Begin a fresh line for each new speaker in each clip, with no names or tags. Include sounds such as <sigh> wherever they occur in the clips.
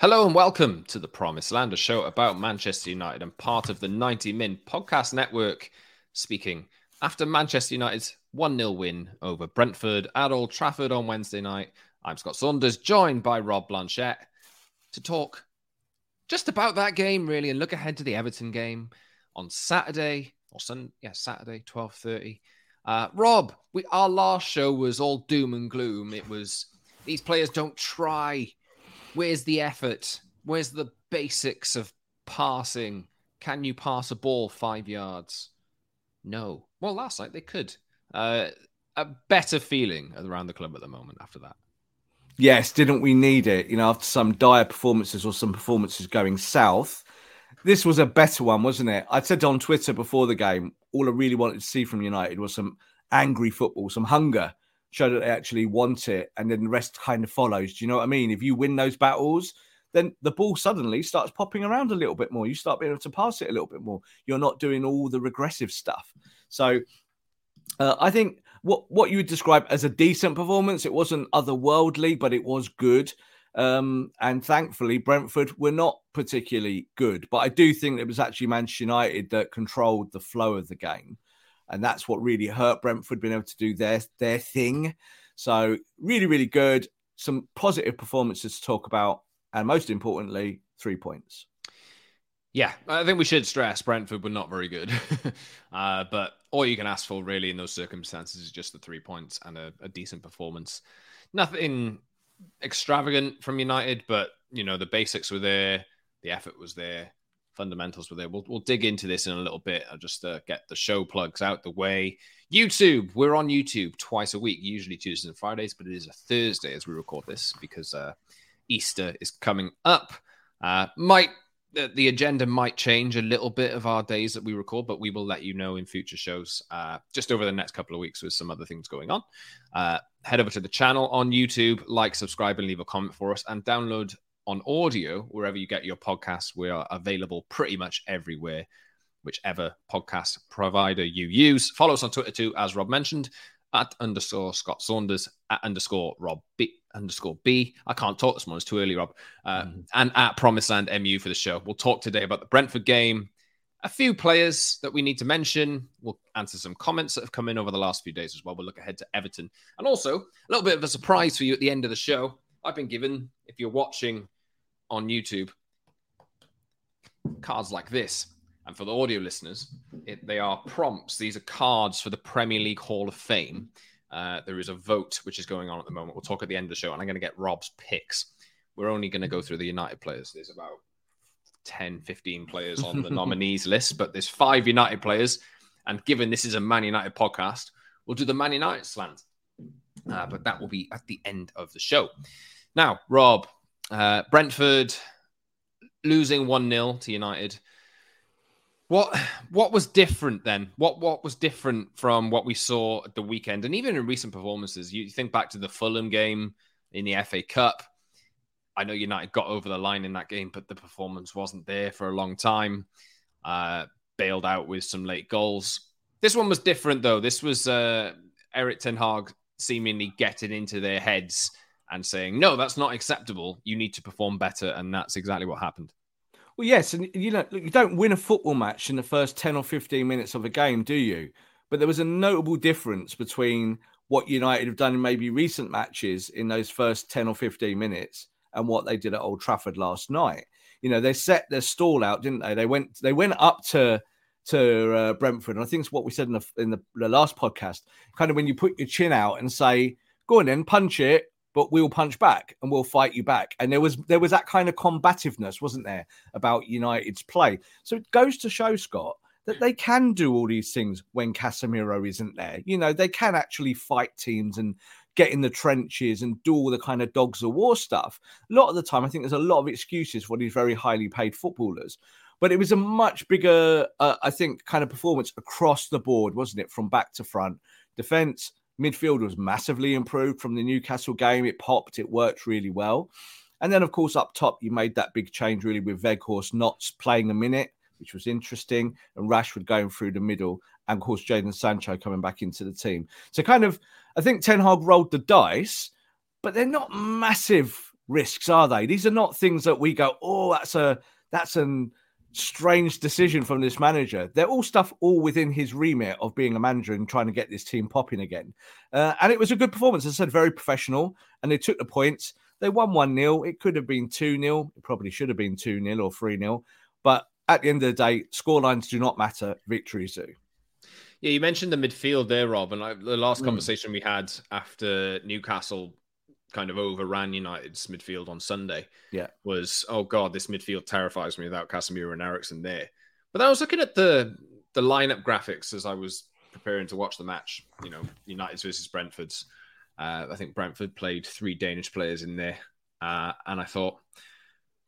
Hello and welcome to the Promised Land, a show about Manchester United and part of the 90 Min podcast network. Speaking after Manchester United's 1 0 win over Brentford at Old Trafford on Wednesday night, I'm Scott Saunders, joined by Rob Blanchette to talk just about that game, really, and look ahead to the Everton game on Saturday or Sun, yeah, Saturday, 12:30. Uh, Rob, we our last show was all doom and gloom. It was these players don't try Where's the effort? Where's the basics of passing? Can you pass a ball five yards? No. Well, last night they could. Uh, a better feeling around the club at the moment after that.
Yes, didn't we need it? You know, after some dire performances or some performances going south, this was a better one, wasn't it? I said on Twitter before the game, all I really wanted to see from United was some angry football, some hunger show that they actually want it, and then the rest kind of follows. Do you know what I mean? If you win those battles, then the ball suddenly starts popping around a little bit more. You start being able to pass it a little bit more. You're not doing all the regressive stuff. So uh, I think what what you would describe as a decent performance. It wasn't otherworldly, but it was good. Um, and thankfully, Brentford were not particularly good. But I do think it was actually Manchester United that controlled the flow of the game and that's what really hurt Brentford being able to do their their thing. So really, really good. Some positive performances to talk about, and most importantly, three points.
Yeah, I think we should stress Brentford were not very good, <laughs> uh, but all you can ask for really in those circumstances is just the three points and a, a decent performance. Nothing extravagant from United, but you know the basics were there, the effort was there, fundamentals were there. We'll, we'll dig into this in a little bit. I'll just uh, get the show plugs out the way. YouTube, we're on YouTube twice a week, usually Tuesdays and Fridays, but it is a Thursday as we record this because uh, Easter is coming up. Uh, might the agenda might change a little bit of our days that we record, but we will let you know in future shows uh, just over the next couple of weeks with some other things going on. Uh, head over to the channel on YouTube, like, subscribe, and leave a comment for us, and download on audio, wherever you get your podcasts, we are available pretty much everywhere, whichever podcast provider you use. Follow us on Twitter too, as Rob mentioned, at underscore Scott Saunders, at underscore Rob B underscore B. I can't talk this morning, it's too early, Rob. Uh, mm. And at Promised Land MU for the show. We'll talk today about the Brentford game, a few players that we need to mention. We'll answer some comments that have come in over the last few days as well. We'll look ahead to Everton. And also, a little bit of a surprise for you at the end of the show. I've been given, if you're watching on YouTube, cards like this. And for the audio listeners, it, they are prompts. These are cards for the Premier League Hall of Fame. Uh, there is a vote which is going on at the moment. We'll talk at the end of the show, and I'm going to get Rob's picks. We're only going to go through the United players. There's about 10, 15 players on the <laughs> nominees list, but there's five United players. And given this is a Man United podcast, we'll do the Man United slant. Uh, but that will be at the end of the show. Now, Rob, uh, Brentford losing 1 0 to United. What what was different then? What what was different from what we saw at the weekend and even in recent performances? You think back to the Fulham game in the FA Cup. I know United got over the line in that game, but the performance wasn't there for a long time. Uh, bailed out with some late goals. This one was different though. This was uh, Erik Ten Hag seemingly getting into their heads and saying, no, that's not acceptable. You need to perform better. And that's exactly what happened.
Well, yes. And you know, you don't win a football match in the first 10 or 15 minutes of a game, do you? But there was a notable difference between what United have done in maybe recent matches in those first 10 or 15 minutes and what they did at Old Trafford last night. You know, they set their stall out, didn't they? They went they went up to to uh, Brentford, and I think it's what we said in the in the, the last podcast. Kind of when you put your chin out and say, "Go on, then punch it," but we'll punch back and we'll fight you back. And there was there was that kind of combativeness, wasn't there, about United's play. So it goes to show, Scott, that they can do all these things when Casemiro isn't there. You know, they can actually fight teams and get in the trenches and do all the kind of dogs of war stuff. A lot of the time, I think there's a lot of excuses for these very highly paid footballers. But it was a much bigger, uh, I think, kind of performance across the board, wasn't it? From back to front. Defense, midfield was massively improved from the Newcastle game. It popped, it worked really well. And then, of course, up top, you made that big change really with Weghorst not playing a minute, which was interesting, and Rashford going through the middle, and of course, Jadon Sancho coming back into the team. So, kind of, I think Ten Hag rolled the dice, but they're not massive risks, are they? These are not things that we go, oh, that's a that's an strange decision from this manager. They're all stuff all within his remit of being a manager and trying to get this team popping again. Uh, and it was a good performance. As I said, very professional, and they took the points. They won 1 0. It could have been 2 0. It probably should have been 2 0 or 3 0. But at the end of the day, scorelines do not matter. Victories do.
Yeah, you mentioned the midfield there, Rob, and I, the last mm. conversation we had after Newcastle kind of overran United's midfield on Sunday.
Yeah,
was oh god, this midfield terrifies me without Casemiro and Eriksen there. But I was looking at the the lineup graphics as I was preparing to watch the match. You know, United's versus Brentford's. Uh, I think Brentford played three Danish players in there, uh, and I thought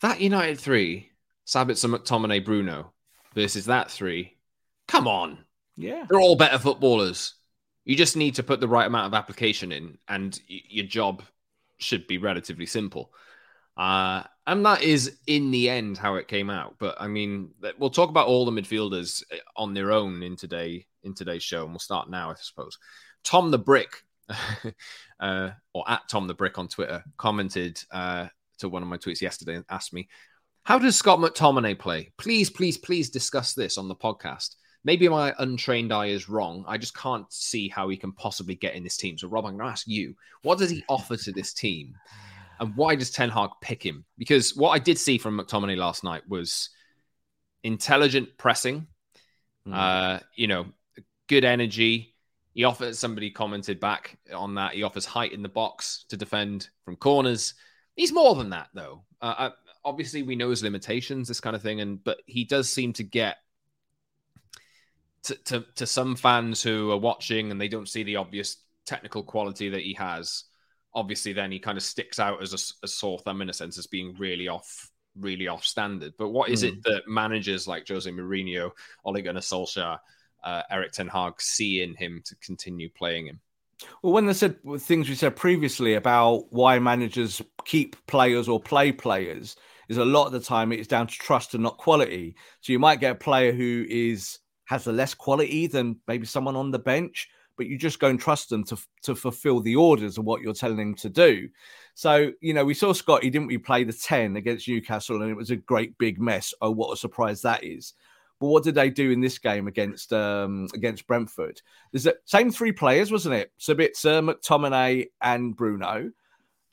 that United three, Sabitzer, McTominay, Bruno, versus that three. Come on,
yeah,
they're all better footballers. You just need to put the right amount of application in, and y- your job should be relatively simple. Uh, and that is in the end how it came out. But I mean, we'll talk about all the midfielders uh, on their own in today in today's show, and we'll start now, I suppose. Tom the Brick, <laughs> uh, or at Tom the Brick on Twitter, commented uh, to one of my tweets yesterday and asked me, "How does Scott McTominay play? Please, please, please discuss this on the podcast." Maybe my untrained eye is wrong. I just can't see how he can possibly get in this team. So, Rob, I'm going to ask you what does he <laughs> offer to this team? And why does Ten Hag pick him? Because what I did see from McTominay last night was intelligent pressing, mm. uh, you know, good energy. He offers, somebody commented back on that, he offers height in the box to defend from corners. He's more than that, though. Uh, uh obviously, we know his limitations, this kind of thing, and but he does seem to get to, to, to some fans who are watching and they don't see the obvious technical quality that he has, obviously then he kind of sticks out as a, a sore thumb in a sense as being really off really off standard. But what is mm. it that managers like Jose Mourinho, Ole Gunnar Solskjaer, uh, Erik Ten Hag see in him to continue playing him?
Well, when they said things we said previously about why managers keep players or play players, is a lot of the time it's down to trust and not quality. So you might get a player who is has a less quality than maybe someone on the bench, but you just go and trust them to to fulfill the orders of what you're telling them to do. So, you know, we saw Scotty, didn't we, play the 10 against Newcastle, and it was a great big mess. Oh, what a surprise that is. But what did they do in this game against um, against Brentford? There's the same three players, wasn't it? Sabitzer, McTominay, and Bruno.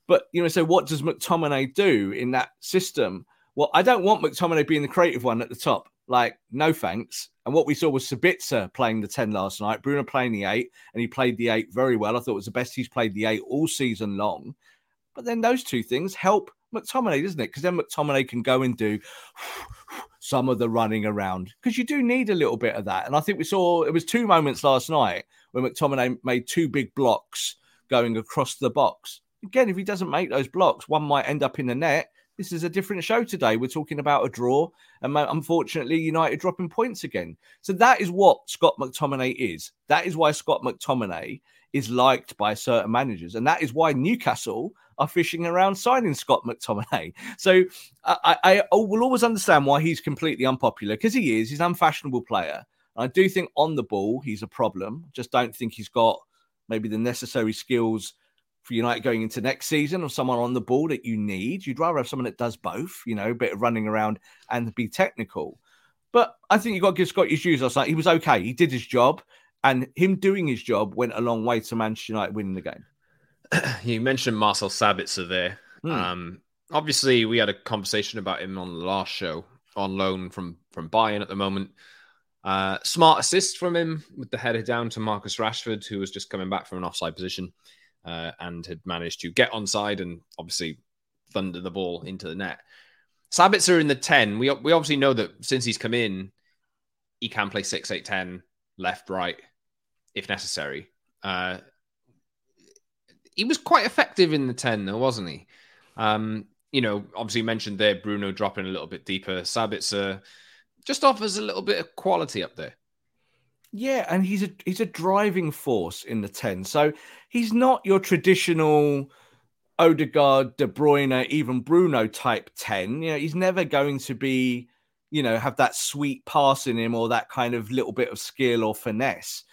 But you know, so what does McTominay do in that system? Well, I don't want McTominay being the creative one at the top. Like, no thanks. And what we saw was Sabitzer playing the 10 last night, Bruno playing the 8, and he played the 8 very well. I thought it was the best he's played the 8 all season long. But then those two things help McTominay, doesn't it? Because then McTominay can go and do <sighs> some of the running around because you do need a little bit of that. And I think we saw it was two moments last night when McTominay made two big blocks going across the box. Again, if he doesn't make those blocks, one might end up in the net this is a different show today. We're talking about a draw, and unfortunately, United dropping points again. So that is what Scott McTominay is. That is why Scott McTominay is liked by certain managers, and that is why Newcastle are fishing around signing Scott McTominay. <laughs> So I, I, I will always understand why he's completely unpopular because he is. He's an unfashionable player. I do think on the ball he's a problem. Just don't think he's got maybe the necessary skills for United going into next season or someone on the ball that you need. You'd rather have someone that does both, you know, a bit of running around and be technical. But I think you've got to give Scott his dues was like, He was okay. He did his job, and him doing his job went a long way to Manchester United winning the game. <clears throat>
You mentioned Marcel Sabitzer there. Hmm. Um, obviously, we had a conversation about him on the last show on loan from from Bayern at the moment. Uh, smart assist from him with the header down to Marcus Rashford, who was just coming back from an offside position uh, and had managed to get onside and obviously thunder the ball into the net. Sabitzer in the 10, we, we obviously know that since he's come in, he can play 6, 8, 10, left, right, if necessary. Uh, he was quite effective in the 10, though, wasn't he? Um, you know, obviously mentioned there Bruno dropping a little bit deeper. Sabitzer just offers a little bit of quality up there.
Yeah, and he's a he's a driving force in the 10. So he's not your traditional Odegaard, De Bruyne, even Bruno type 10. You know, he's never going to be, you know, have that sweet pass in him or that kind of little bit of skill or finesse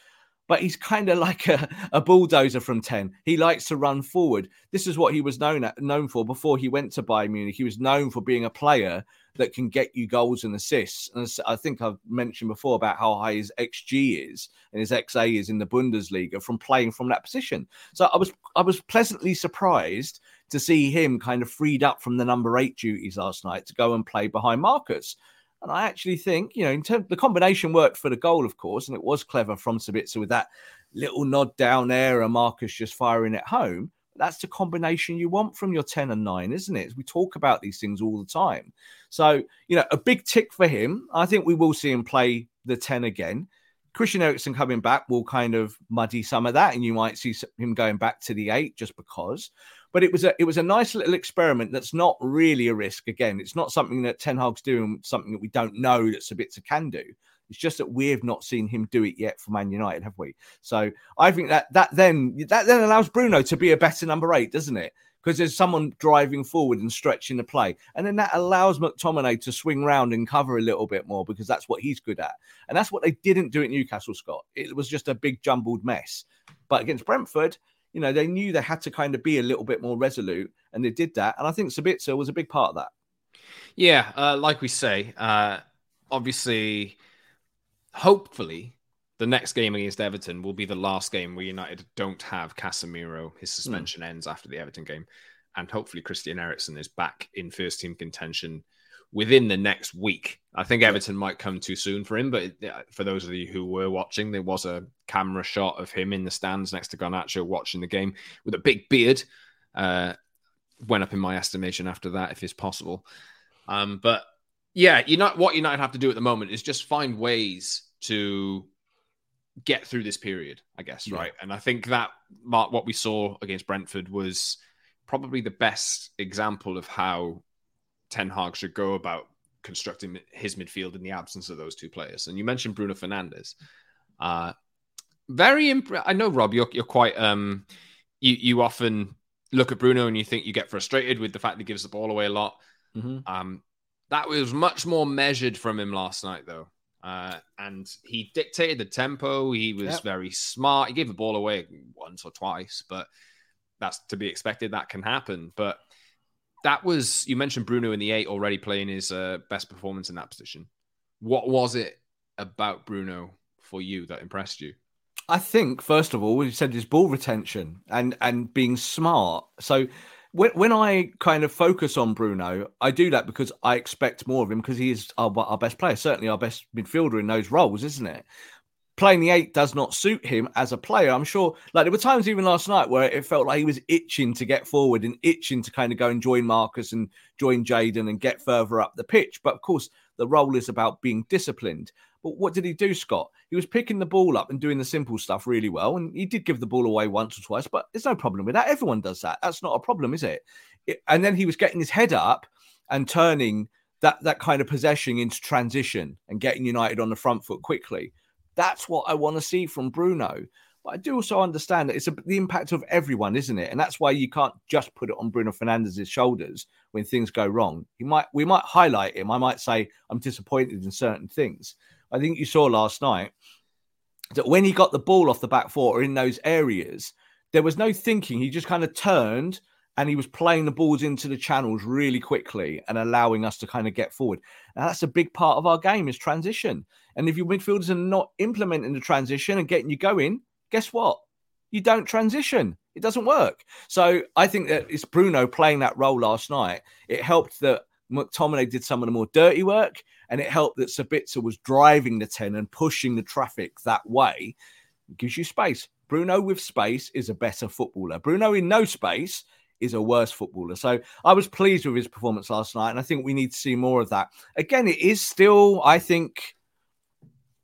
but he's kind of like a, a bulldozer from 10. He likes to run forward. This is what he was known at, known for before he went to Bayern Munich. He was known for being a player that can get you goals and assists. And I think I've mentioned before about how high his XG is and his XA is in the Bundesliga from playing from that position. So I was I was pleasantly surprised to see him kind of freed up from the number eight duties last night to go and play behind Marcus. And I actually think, you know, in terms the combination worked for the goal, of course, and it was clever from Sabitzer with that little nod down there and Marcus just firing it home. That's the combination you want from your 10 and 9, isn't it? We talk about these things all the time. So, you know, a big tick for him. I think we will see him play the 10 again. Christian Eriksen coming back will kind of muddy some of that, and you might see him going back to the eight just because. But it was a it was a nice little experiment that's not really a risk. Again, it's not something that Ten Hag's doing, something that we don't know that Sabitzer can do. It's just that we have not seen him do it yet for Man United, have we? So I think that that then that then allows Bruno to be a better number eight, doesn't it? Because there's someone driving forward and stretching the play, and then that allows McTominay to swing round and cover a little bit more because that's what he's good at, and that's what they didn't do at Newcastle. Scott, it was just a big jumbled mess. But against Brentford, you know, they knew they had to kind of be a little bit more resolute, and they did that. And I think Sabitzer was a big part of that.
Yeah, uh, like we say, uh, obviously, hopefully, the next game against Everton will be the last game where United don't have Casemiro. His suspension mm. ends after the Everton game, and hopefully, Christian Eriksen is back in first team contention within the next week. I think Everton might come too soon for him, but for those of you who were watching, there was a camera shot of him in the stands next to Garnacho watching the game with a big beard. Uh, went up in my estimation after that, if it's possible. Um, but yeah, you know what United have to do at the moment is just find ways to get through this period, I guess, yeah. right? And I think that Mark, what we saw against Brentford was probably the best example of how Ten Hag should go about constructing his midfield in the absence of those two players. And you mentioned Bruno Fernandes. Uh, very imp- I know Rob, you're you're quite um, you you often look at Bruno and you think you get frustrated with the fact that he gives the ball away a lot. Mm-hmm. Um, that was much more measured from him last night, though. Uh, and he dictated the tempo. He was yep. very smart. He gave the ball away once or twice, but that's to be expected. That can happen. But that was you mentioned Bruno in the eight already playing his uh, best performance in that position. What was it about Bruno for you that impressed you?
I think first of all, we said his ball retention and and being smart. So when when I kind of focus on Bruno, I do that because I expect more of him because he is our, our best player, certainly our best midfielder in those roles, isn't it? playing the eight does not suit him as a player. I'm sure, like there were times even last night where it felt like he was itching to get forward and itching to kind of go and join Marcus and join Jadon and get further up the pitch. But of course, the role is about being disciplined. But what did he do, Scott? He was picking the ball up and doing the simple stuff really well. And he did give the ball away once or twice, but there's no problem with that. Everyone does that. That's not a problem, is it? and then he was getting his head up and turning that, that kind of possession into transition and getting United on the front foot quickly. That's what I want to see from Bruno. But I do also understand that it's a, the impact of everyone, isn't it? And that's why you can't just put it on Bruno Fernandes's shoulders when things go wrong. He might, we might highlight him. I might say I'm disappointed in certain things. I think you saw last night that when he got the ball off the back four or in those areas, there was no thinking. He just kind of turned and he was playing the balls into the channels really quickly and allowing us to kind of get forward. That's a big part of our game is transition. And if your midfielders are not implementing the transition and getting you going, guess what? You don't transition. It doesn't work. So I think that it's Bruno playing that role last night. It helped that McTominay did some of the more dirty work, and it helped that Sabitzer was driving the 10 and pushing the traffic that way. It gives you space. Bruno with space is a better footballer. Bruno in no space is a worse footballer. So I was pleased with his performance last night, and I think we need to see more of that. Again, it is still, I think,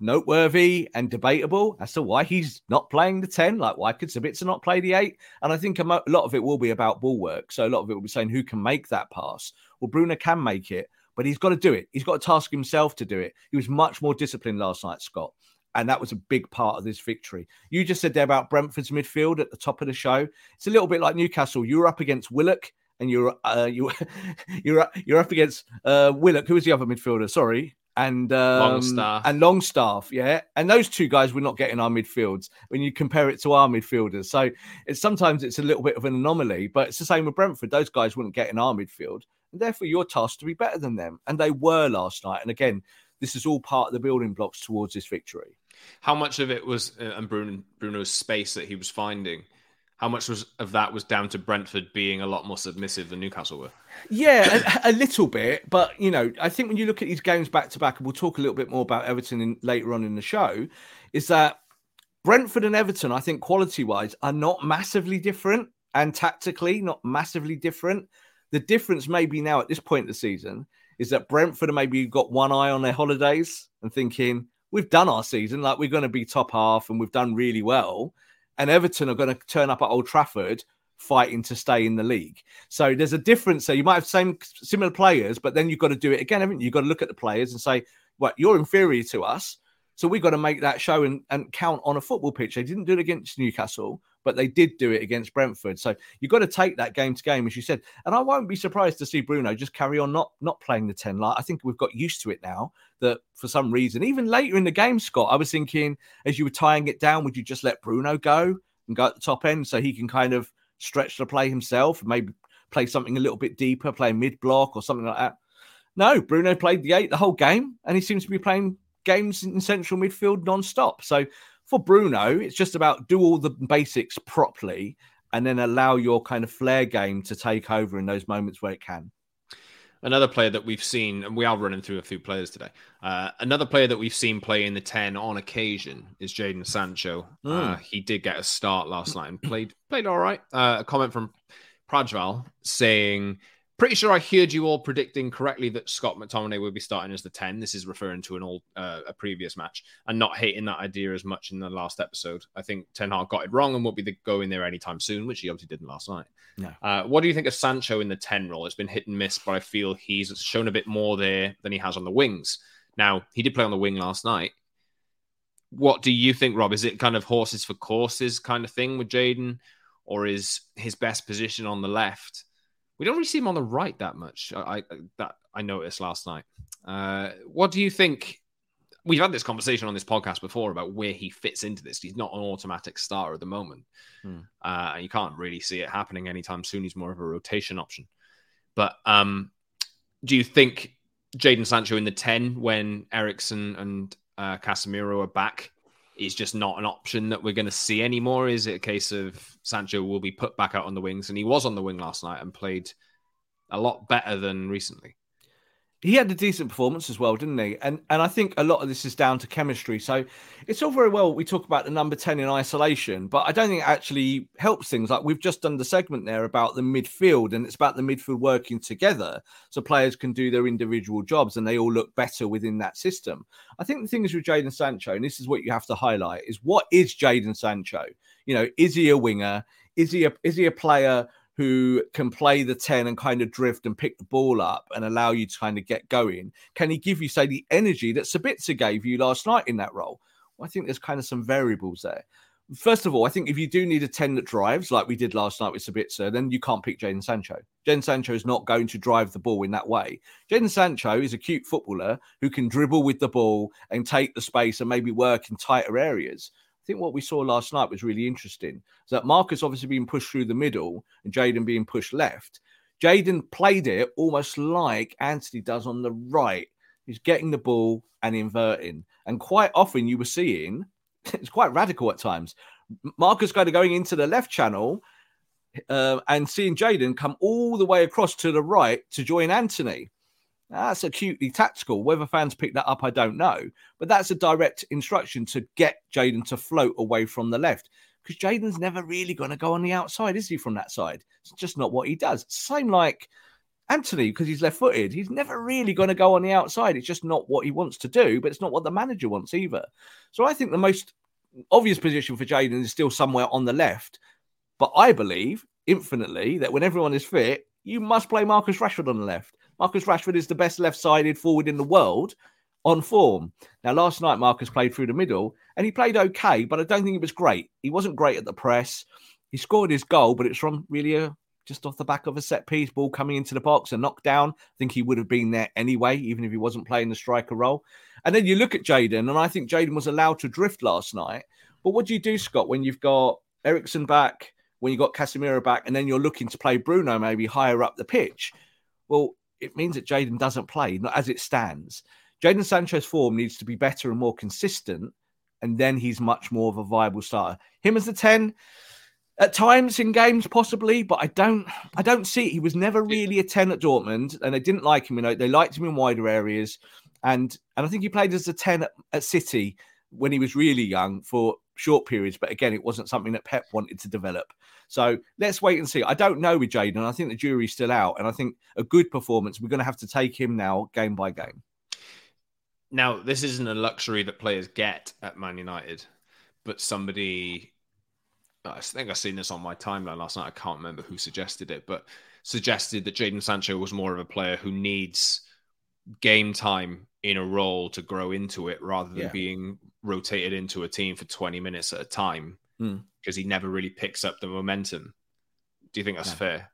noteworthy and debatable as to why he's not playing the 10. Like, why could Sabitzer not play the 8? And I think a, a lot of it will be about ball work. So a lot of it will be saying who can make that pass. Well, Bruno can make it, but he's got to do it. He's got to task himself to do it. He was much more disciplined last night, Scott. And that was a big part of this victory. You just said there about Brentford's midfield at the top of the show. It's a little bit like Newcastle. You were up against Willock and you're uh, you <laughs> you're you're up against uh, Willock. Who was the other midfielder? Sorry, and um,
Longstaff.
and Longstaff, yeah. And those two guys were not getting our midfields when you compare it to our midfielders. So it's sometimes it's a little bit of an anomaly, but it's the same with Brentford. Those guys wouldn't get in our midfield, and therefore you're tasked to be better than them, and they were last night. And again, this is all part of the building blocks towards this victory.
How much of it was uh, and Bruno, Bruno's space that he was finding? How much was of that was down to Brentford being a lot more submissive than Newcastle were?
Yeah, a, a, little bit, but you know, I think when you look at these games back to back, and we'll talk a little bit more about Everton in, later on in the show, is that Brentford and Everton, I think quality wise, are not massively different, and tactically not massively different. The difference maybe now at this point in the season is that Brentford have maybe got one eye on their holidays and thinking we've done our season, like we're going to be top half and we've done really well and Everton are going to turn up at Old Trafford fighting to stay in the league. So there's a difference there. You might have same similar players, but then you've got to do it again, haven't you? You've got to look at the players and say, "What well, you're inferior to us." So we've got to make that show and, and count on a football pitch. They didn't do it against Newcastle, but they did do it against Brentford. So you've got to take that game to game, as you said. And I won't be surprised to see Bruno just carry on not not playing the 10. Like I think we've got used to it now that for some reason, even later in the game, Scott, I was thinking as you were tying it down, would you just let Bruno go and go at the top end so he can kind of stretch the play himself, maybe play something a little bit deeper, play mid block or something like that? No, Bruno played the eight the whole game, and he seems to be playing games in central midfield non-stop. So for Bruno, it's just about do all the basics properly and then allow your kind of flair game to take over in those moments where it can.
Another player that we've seen, and we are running through a few players today. Uh, another player that we've seen play in the 10 on occasion is Jadon Sancho. Mm. Uh, he did get a start last night and played played all right. Uh, a comment from Prajval saying Pretty sure I heard you all predicting correctly that Scott McTominay would be starting as the 10. This is referring to an old uh, a previous match and not hating that idea as much in the last episode. I think Ten Hag got it wrong and won't be the, going there anytime soon, which he obviously didn't last night.
No.
Uh, what do you think of Sancho in the 10 role? It's been hit and miss, but I feel he's shown a bit more there than he has on the wings. Now, he did play on the wing last night. What do you think, Rob? Is it kind of horses for courses kind of thing with Jadon? or is his best position on the left? We don't really see him on the right that much. I, I that I noticed last night. Uh, what do you think? We've had this conversation on this podcast before about where he fits into this. He's not an automatic starter at the moment, hmm. uh, and you can't really see it happening anytime soon. He's more of a rotation option. But um, do you think Jadon Sancho in the ten when Eriksen and uh, Casemiro are back is just not an option that we're going to see anymore? Is it a case of Sancho will be put back out on the wings? And he was on the wing last night and played a lot better than recently
he had a decent performance as well, didn't he? And and I think a lot of this is down to chemistry. So it's all very well we talk about the number 10 in isolation, but I don't think it actually helps things. Like we've just done the segment there about the midfield, and it's about the midfield working together so players can do their individual jobs and they all look better within that system. I think the thing is with Jadon Sancho, and this is what you have to highlight, is what is Jadon Sancho? You know, is he a winger? Is he a is he a player who can play the 10 and kind of drift and pick the ball up and allow you to kind of get going? Can he give you, say, the energy that Sabitzer gave you last night in that role? Well, I think there's kind of some variables there. First of all, I think if you do need a 10 that drives, like we did last night with Sabitzer, then you can't pick Jadon Sancho. Jadon Sancho is not going to drive the ball in that way. Jadon Sancho is a cute footballer who can dribble with the ball and take the space and maybe work in tighter areas. I think what we saw last night was really interesting. Is that Marcus obviously being pushed through the middle and Jadon being pushed left. Jadon played it almost like Antony does on the right. He's getting the ball and inverting. And quite often you were seeing, <laughs> it's quite radical at times. Marcus kind of going into the left channel uh, and seeing Jadon come all the way across to the right to join Antony. That's acutely tactical. Whether fans pick that up, I don't know. But that's a direct instruction to get Jadon to float away from the left because Jadon's never really going to go on the outside, is he, from that side? It's just not what he does. Same like Antony, because he's left footed. He's never really going to go on the outside. It's just not what he wants to do, but it's not what the manager wants either. So I think the most obvious position for Jadon is still somewhere on the left. But I believe infinitely that when everyone is fit, you must play Marcus Rashford on the left. Marcus Rashford is the best left sided forward in the world on form. Now, last night, Marcus played through the middle and he played okay, but I don't think it was great. He wasn't great at the press. He scored his goal, but it's from really a just off the back of a set piece ball coming into the box, a knockdown. I think he would have been there anyway, even if he wasn't playing the striker role. And then you look at Jadon, and I think Jadon was allowed to drift last night. But what do you do, Scott, when you've got Eriksen back, when you've got Casemiro back, and then you're looking to play Bruno maybe higher up the pitch? Well, it means that Jadon doesn't play, not as it stands. Jadon Sancho's form needs to be better and more consistent, and then he's much more of a viable starter. Him as the 10, at times in games possibly, but I don't I don't see it. He was never really a 10 at Dortmund, and they didn't like him, you know, they liked him in wider areas. And and I think he played as a 10 at, at City when he was really young for short periods, but again, it wasn't something that Pep wanted to develop. So let's wait and see. I don't know with Jadon. I think the jury's still out, and I think a good performance. We're going to have to take him now, game by game.
Now, this isn't a luxury that players get at Man United, but somebody, I think I've seen this on my timeline last night. I can't remember who suggested it, but suggested that Jadon Sancho was more of a player who needs game time in a role to grow into it rather than yeah. being rotated into a team for 20 minutes at a time because mm. he never really picks up the momentum. Do you think that's fair?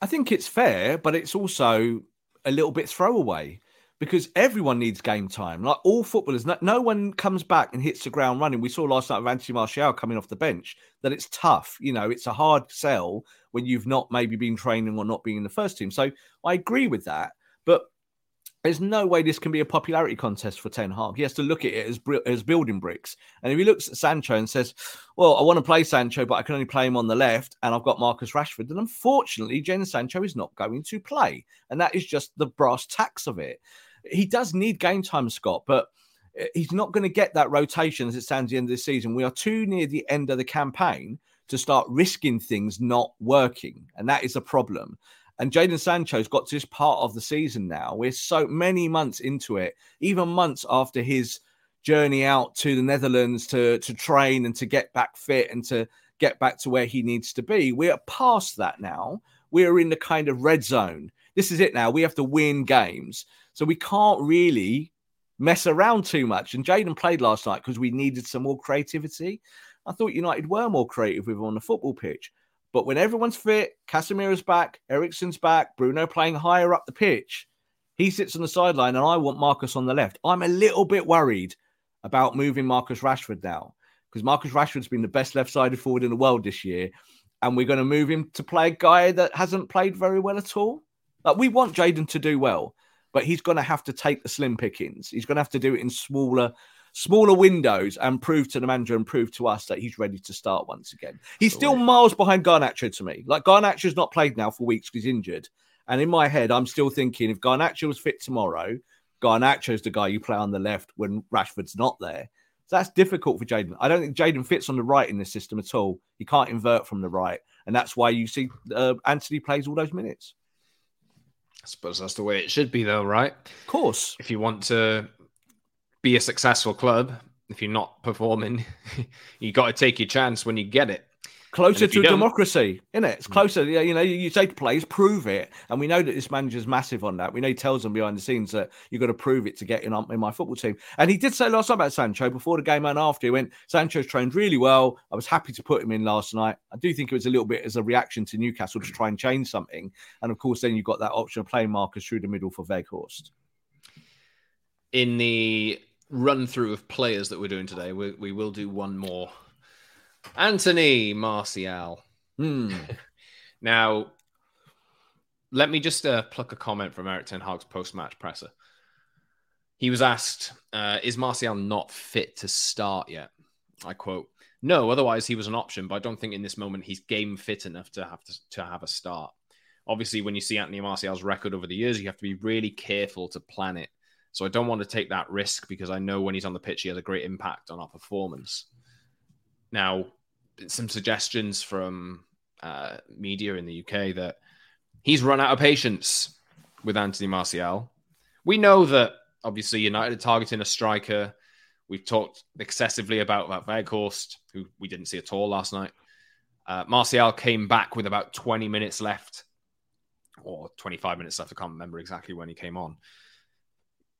I think it's fair, but it's also a little bit throwaway because everyone needs game time. Like all footballers, no, no, one comes back and hits the ground running. We saw last night with Anthony Martial coming off the bench that it's tough. You know, it's a hard sell when you've not maybe been training or not being in the first team. So I agree with that. But there's no way this can be a popularity contest for Ten Hag. He has to look at it as, as building bricks. And if he looks at Sancho and says, Well, I want to play Sancho, but I can only play him on the left, and I've got Marcus Rashford, then unfortunately, Jen Sancho is not going to play. And that is just the brass tacks of it he does need game time, Scott, but eh, he's not going to get that rotation as it stands at the end of the season. We are too near the end of the campaign to start risking things not working, and that is a problem. And Jadon Sancho's got to this part of the season now. We're so many months into it, even months after his journey out to the Netherlands to to train and to get back fit and to get back to where he needs to be. We're past that now. We're in the kind of red zone. This is it now. We have to win games. So we can't really mess around too much. And Jadon played last night because we needed some more creativity. I thought United were more creative with him on the football pitch. But when everyone's fit, Casemiro's back, Eriksen's back, Bruno playing higher up the pitch, he sits on the sideline and I want Marcus on the left. I'm a little bit worried about moving Marcus Rashford now because Marcus Rashford's been the best left sided forward in the world this year. And we're going to move him to play a guy that hasn't played very well at all. Like we want Jadon to do well but he's going to have to take the slim pickings. He's going to have to do it in smaller smaller windows and prove to the manager and prove to us that he's ready to start once again. He's still miles behind Garnacho to me. Like Garnacho's not played now for weeks because he's injured. And in my head, I'm still thinking if Garnacho was fit tomorrow, Garnacho's the guy you play on the left when Rashford's not there. So that's difficult for Jadon. I don't think Jadon fits on the right in this system at all. He can't invert from the right. And that's why you see uh, Antony plays all those minutes.
I suppose that's the way it should be, though, right?
Of course.
If you want to be a successful club, if you're not performing, <laughs> you got to take your chance when you get it
closer to democracy, isn't it? It's mm. closer. Yeah, you know, you say to players, prove it, and we know that this manager's massive on that. We know he tells them behind the scenes that you've got to prove it to get in in my football team. And he did say last night about Sancho before the game and after. He went, Sancho's trained really well. I was happy to put him in last night. I do think it was a little bit as a reaction to Newcastle to try and change something. And of course, then you've got that option of playing Marcus through the middle for Weghorst.
In the run through of players that we're doing today, we, we will do one more Anthony Martial.
Hmm. <laughs>
now, let me just uh, pluck a comment from Erik Ten Hag's post-match presser. He was asked, uh, "Is Martial not fit to start yet?" I quote, "No, otherwise he was an option, but I don't think in this moment he's game fit enough to have to, to have a start." Obviously, when you see Anthony Martial's record over the years, you have to be really careful to plan it. So I don't want to take that risk because I know when he's on the pitch, he has a great impact on our performance. Now, some suggestions from uh, media in the UK that he's run out of patience with Anthony Martial. We know that obviously United are targeting a striker. We've talked excessively about, about Weghorst, who we didn't see at all last night. Uh, Martial came back with about 20 minutes left, or 25 minutes left. I can't remember exactly when he came on.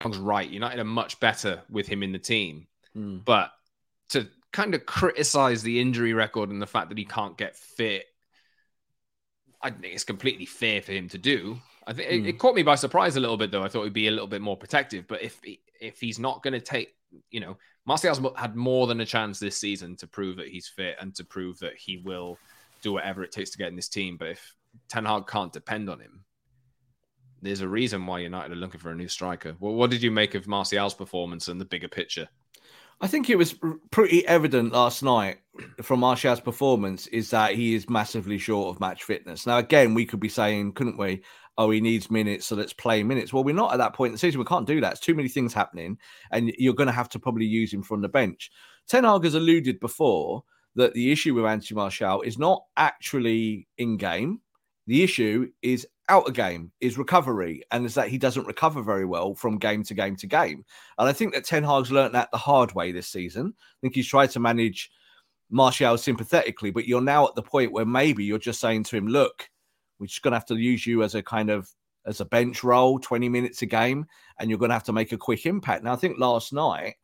Hag's right. United are much better with him in the team.
Mm.
But to kind of criticize the injury record and the fact that he can't get fit, I think it's completely fair for him to do. I think it,
Mm.
it caught me by surprise a little bit, though. I thought he'd be a little bit more protective. But if he, if he's not going to take, you know, Martial's had more than a chance this season to prove that he's fit and to prove that he will do whatever it takes to get in this team. But if Ten Hag can't depend on him, there's a reason why United are looking for a new striker. Well, what did you make of Martial's performance and the bigger picture?
I think it was pretty evident last night from Martial's performance is that he is massively short of match fitness. Now, again, we could be saying, couldn't we? Oh, he needs minutes, so let's play minutes. Well, we're not at that point in the season. We can't do that. It's too many things happening, and you're going to have to probably use him from the bench. Ten Hag has alluded before that the issue with Anthony Martial is not actually in game. The issue is out a game, is recovery, and is that he doesn't recover very well from game to game to game. And I think that Ten Hag's learned that the hard way this season. I think he's tried to manage Martial sympathetically, but you're now at the point where maybe you're just saying to him, look, we're just going to have to use you as a kind of as a bench role, 20 minutes a game, and you're going to have to make a quick impact. Now, I think last night,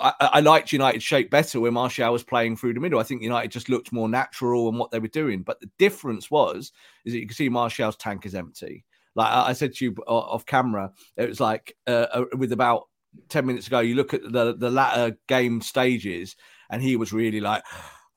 I, I liked United's shape better when Martial was playing through the middle. I think United just looked more natural and what they were doing. But the difference was, is that you can see Martial's tank is empty. Like I said to you off camera, it was like uh, uh, with about 10 minutes ago, you look at the, the latter game stages, and he was really like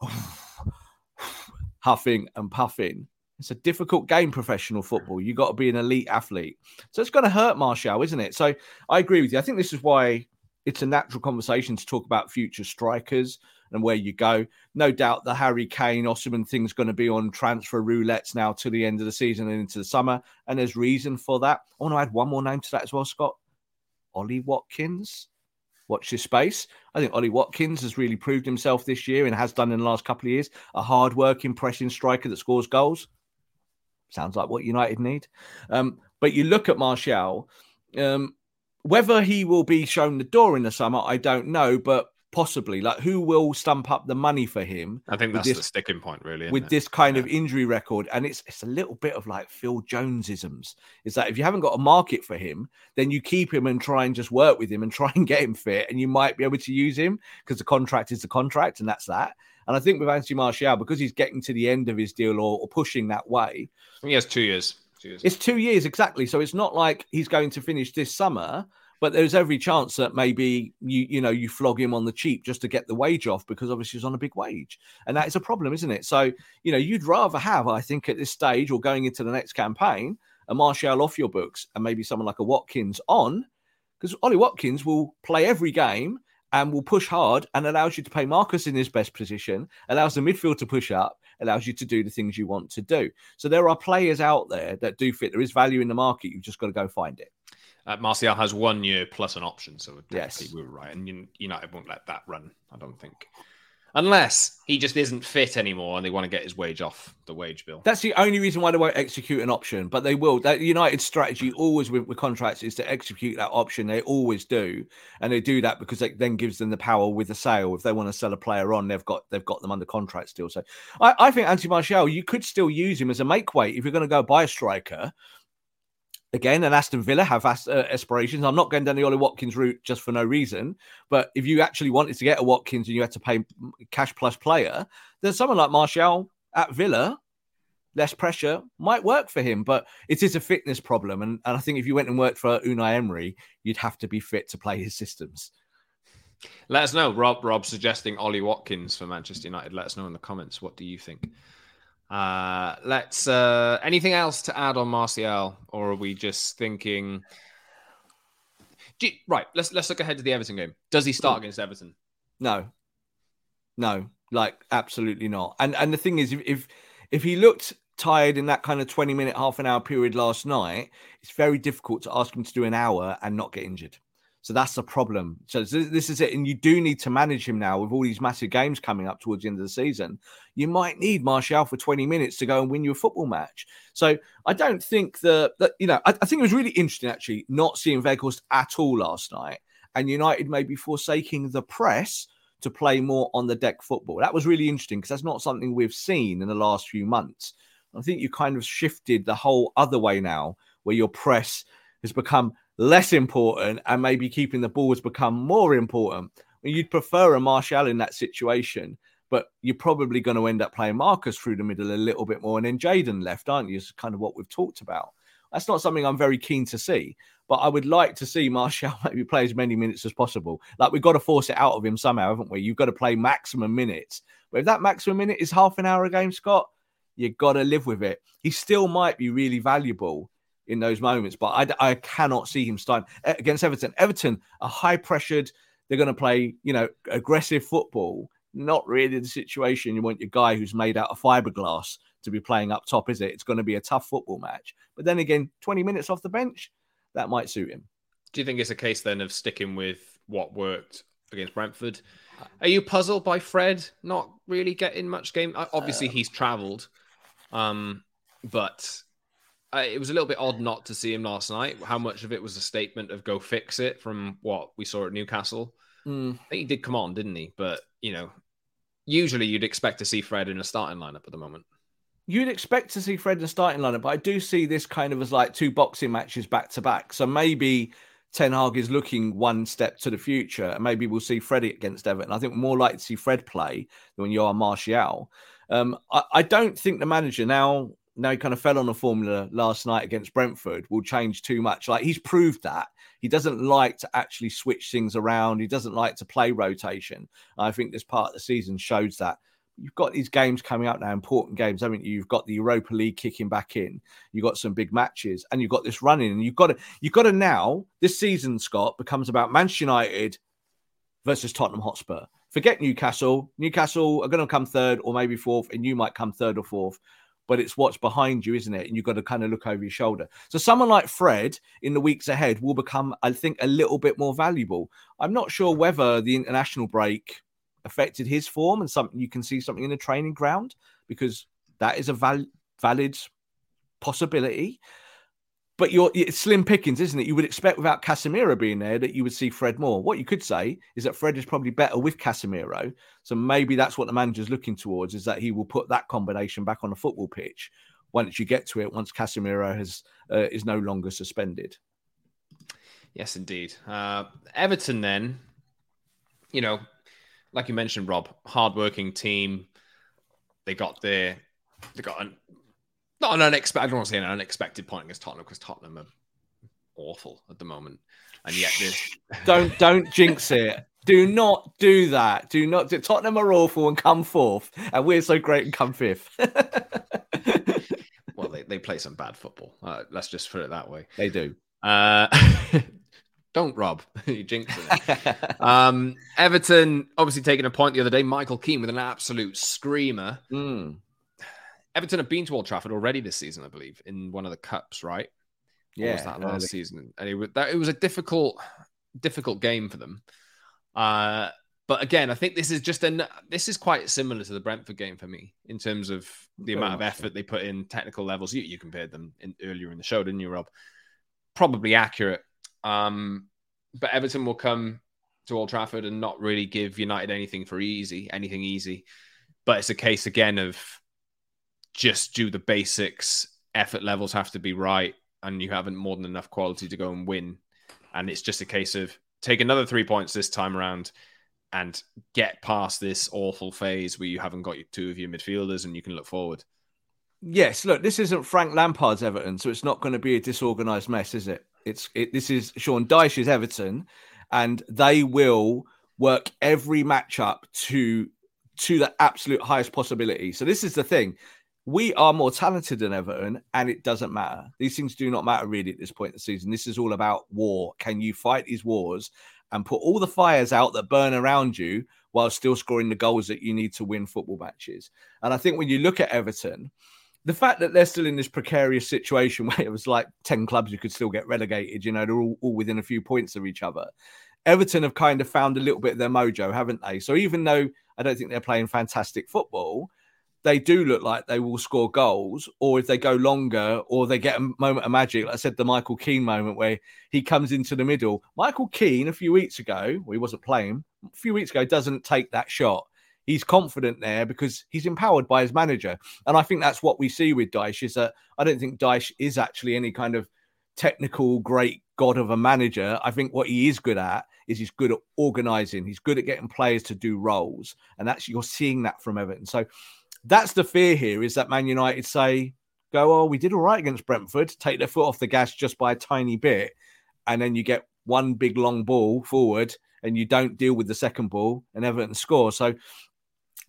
<sighs> huffing and puffing. It's a difficult game, professional football. You've got to be an elite athlete. So it's going to hurt Martial, isn't it? So I agree with you. I think this is why it's a natural conversation to talk about future strikers and where you go. No doubt the Harry Kane, Osimhen thing's going to be on transfer roulettes now to the end of the season and into the summer. And there's reason for that. I want to add one more name to that as well, Scott. Ollie Watkins. Watch this space. I think Ollie Watkins has really proved himself this year and has done in the last couple of years. A hard-working, pressing striker that scores goals. Sounds like what United need. Um, but you look at Martial. Um, whether he will be shown the door in the summer, I don't know, but possibly. Like, who will stump up the money for him?
I think that's
this-
the sticking point, really.
with
it?
this kind of injury record, and it's it's a little bit of like Phil Jonesisms. Is that if you haven't got a market for him, then you keep him and try and just work with him and <laughs> try and get him fit, and you might be able to use him because the contract is the contract, and that's that. And I think with Anthony Martial, because he's getting to the end of his deal or, or pushing that way,
he has two years. Years.
it's two years exactly. So it's not like he's going to finish this summer, but there's every chance that maybe you you know you flog him on the cheap just to get the wage off because obviously he's on a big wage, and that is a problem, isn't it? So you know you'd rather have, I think, at this stage or going into the next campaign, a Martial off your books and maybe someone like a Watkins on, because Ollie Watkins will play every game and will push hard and allows you to play Marcus in his best position, allows the midfield to push up, allows you to do the things you want to do. So there are players out there that do fit. There is value in the market. You've just got to go find it.
Uh, Martial has one year plus an option, so
Yes.
we were right. And United won't let that run, I don't think. Unless he just isn't fit anymore and they want to get his wage off the wage bill.
That's the only reason why they won't execute an option, but they will. That United strategy always with, with contracts is to execute that option. They always do, and they do that because it then gives them the power with the sale. If they want to sell a player on, they've got they've got them under contract still. So I, I think Anthony Martial, you could still use him as a make weight if you're going to go buy a striker. Again, and Aston Villa have uh, aspirations. I'm not going down the Ollie Watkins route just for no reason. But if you actually wanted to get a Watkins and you had to pay cash plus player, then someone like Martial at Villa, less pressure might work for him. But it is a fitness problem. And, and I think if you went and worked for Unai Emery, you'd have to be fit to play his systems.
Let us know. Rob, Rob suggesting Ollie Watkins for Manchester United. Let us know in the comments. What do you think? Uh, let's. Uh, anything else to add on Martial, or are we just thinking? You, right. Let's let's look ahead to the Everton game. Does he start against Everton?
No, no, like absolutely not. And and the thing is, if if, if he looked tired in that kind of 20 minute, half an hour period last night, it's very difficult to ask him to do an hour and not get injured. So that's the problem. So this is it. And you do need to manage him now with all these massive games coming up towards the end of the season. You might need Martial for 20 minutes to go and win you a football match. So I don't think that, that you know, I, I think it was really interesting actually not seeing Weghorst at all last night and United maybe forsaking the press to play more on the deck football. That was really interesting because that's not something we've seen in the last few months. I think you kind of shifted the whole other way now, where your press has become less important and maybe keeping the ball has become more important. You'd prefer a Martial in that situation, but you're probably going to end up playing Marcus through the middle a little bit more and then Jadon left, aren't you? It's kind of what we've talked about. That's not something I'm very keen to see, but I would like to see <laughs> Martial maybe play as many minutes as possible. Like we've got to force it out of him somehow, haven't we? You've got to play maximum minutes. But if that maximum minute is half an hour a game, Scott, you've got to live with it. He still might be really valuable in those moments, but I, I cannot see him starting against Everton. Everton are high pressured. They're going to play, you know, aggressive football. Not really the situation you want your guy who's made out of fiberglass to be playing up top, is it? It's going to be a tough football match. But then again, 20 minutes off the bench, that might suit him.
Do you think it's a case then of sticking with what worked against Brentford? Are you puzzled by Fred not really getting much game? Obviously, he's travelled. Um, but uh, it was a little bit odd not to see him last night. How much of it was a statement of go fix it from what we saw at Newcastle? Mm. I think he did come on, didn't he? But, you know, usually you'd expect to see Fred in a starting lineup at the moment.
You'd expect to see Fred in a starting lineup, but I do see this kind of as like two boxing matches back to back. So maybe Ten Hag is looking one step to the future, and maybe we'll see Freddie against Everton. I think we're more likely to see Fred play than when you are Martial. Um, I, I, don't think the manager now, now he kind of fell on the formula last night against Brentford, will change too much. Like he's proved that he doesn't like to actually switch things around. He doesn't like to play rotation. I think this part of the season shows that. You've got these games coming up now, important games, haven't you? You've got the Europa League kicking back in. You've got some big matches, and you've got this running. And you've got to, you've got to now. This season, Scott becomes about Manchester United versus Tottenham Hotspur. Forget Newcastle. Newcastle are going to come third or maybe fourth, and you might come third or fourth. But it's what's behind you, isn't it? And you've got to kind of look over your shoulder. So someone like Fred in the weeks ahead will become, I think, a little bit more valuable. I'm not sure whether the international break affected his form and something you can see something in the training ground because that is a val- valid possibility but you're it's slim pickings, isn't it? You would expect without Casemiro being there that you would see Fred more. What you could say is that Fred is probably better with Casemiro, so maybe that's what the manager's looking towards is that he will put that combination back on the football pitch once you get to it. Once Casemiro has uh, is no longer suspended.
Yes, indeed. Uh, Everton, then, you know, like you mentioned, Rob, hardworking team. They got there. They got an not an unexpected. I don't want to say an unexpected point against Tottenham because Tottenham are awful at the moment, and yet this <laughs>
don't don't jinx it. Do not do that. Do not. Do, Tottenham are awful and come fourth, and we're so great and come fifth. <laughs>
well, they, they play some bad football. Uh, let's just put it that way.
They do.
Uh, <laughs> don't rob. you jinx it. um, Everton obviously taking a point the other day. Michael Keane with an absolute screamer.
Mm.
Everton have been to Old Trafford already this season, I believe, in one of the cups, right?
Yeah,
was that last season? And it was, that, it was a difficult, difficult game for them. Uh, but again, I think this is just an this is quite similar to the Brentford game for me in terms of the Very amount of effort so. they put in technical levels. You, you compared them in, earlier in the show, didn't you, Rob? Probably accurate. Um, but Everton will come to Old Trafford and not really give United anything for easy, anything easy. But it's a case again of just do the basics. Effort levels have to be right, and you haven't more than enough quality to go and win. And it's just a case of take another three points this time around and get past this awful phase where you haven't got your two of your midfielders and you can look forward.
Yes, look, this isn't Frank Lampard's Everton, so it's not going to be a disorganized mess, is it? It's it, this is Sean Dyche's Everton, and they will work every matchup to to the absolute highest possibility. So this is the thing: we are more talented than Everton, and it doesn't matter. These things do not matter really at this point in the season. This is all about war. Can you fight these wars and put all the fires out that burn around you while still scoring the goals that you need to win football matches? And I think when you look at Everton, the fact that they're still in this precarious situation <laughs> where it was like 10 clubs who could still get relegated, you know, they're all, all within a few points of each other. Everton have kind of found a little bit of their mojo, haven't they? So even though I don't think they're playing fantastic football, they do look like they will score goals, or if they go longer, or they get a moment of magic. Like I said, the Michael Keane moment where he comes into the middle. Michael Keane, a few weeks ago, well, he wasn't playing, a few weeks ago, doesn't take that shot. He's confident there because he's empowered by his manager. And I think that's what we see with Dyche is that I don't think Dyche is actually any kind of technical great god of a manager. I think what he is good at is he's good at organizing. He's good at getting players to do roles. And that's you're seeing that from Everton. So that's the fear here is that Man United say, go, oh, we did all right against Brentford, take their foot off the gas just by a tiny bit. And then you get one big long ball forward and you don't deal with the second ball and Everton score. So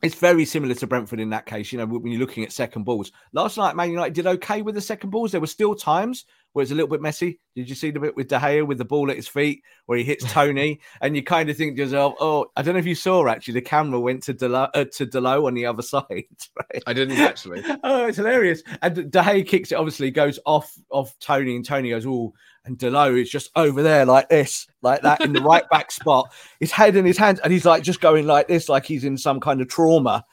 it's very similar to Brentford in that case. You know, when you're looking at second balls, last night Man United did okay with the second balls. There were still times where it's a little bit messy. Did you see the bit with De Gea with the ball at his feet where he hits <laughs> Toney? and you kind of think to yourself, "Oh, I don't know if you saw actually the camera went to Dalot, uh, to Dalot on the other <laughs> side."
Right? I didn't actually. <laughs>
oh, it's hilarious. And De Gea kicks it, obviously goes off off Toney, and Toney goes, "Oh." And Dalot is just over there like this, like that in the right back spot, his head in his hands, and he's like just going like this, like he's in some kind of trauma.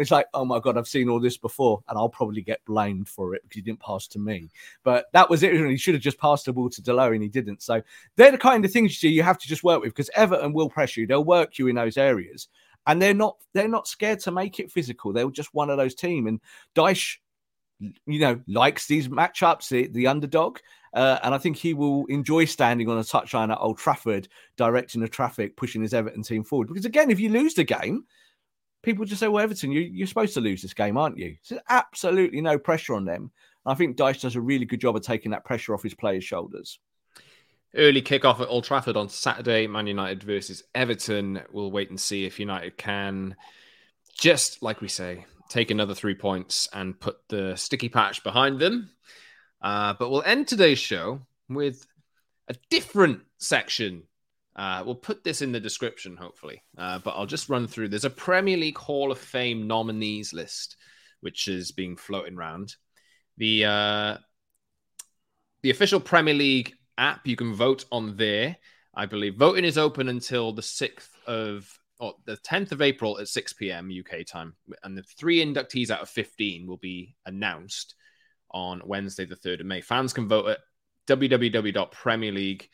And it's like, oh my God, I've seen all this before, and I'll probably get blamed for it because he didn't pass to me. But that was it. He should have just passed the ball to Dalot, and he didn't. So they're the kind of things you see you have to just work with because Everton will press you. They'll work you in those areas. And they're not they're not scared to make it physical. They're just one of those team. And Dyche, you know, likes these matchups, the, the underdog. Uh, and I think he will enjoy standing on a touchline at Old Trafford, directing the traffic, pushing his Everton team forward. Because again, if you lose the game, people just say, well, Everton, you, are supposed to lose this game, aren't you? So absolutely no pressure on them. I think Dyche does a really good job of taking that pressure off his players' shoulders.
Early kickoff at Old Trafford on Saturday, Man United versus Everton. We'll wait and see if United can, just like we say, take another three points and put the sticky patch behind them. Uh, but we'll end today's show with a different section uh, we'll put this in the description, hopefully. Uh, but I'll just run through. There's a Premier League Hall of Fame nominees list, which is being floating around. The uh, the official Premier League app, you can vote on there. I believe voting is open until the sixth of or the 10th of April at 6 p.m. UK time, and the three inductees out of 15 will be announced on Wednesday, the 3rd of May. Fans can vote at www.premierleague.com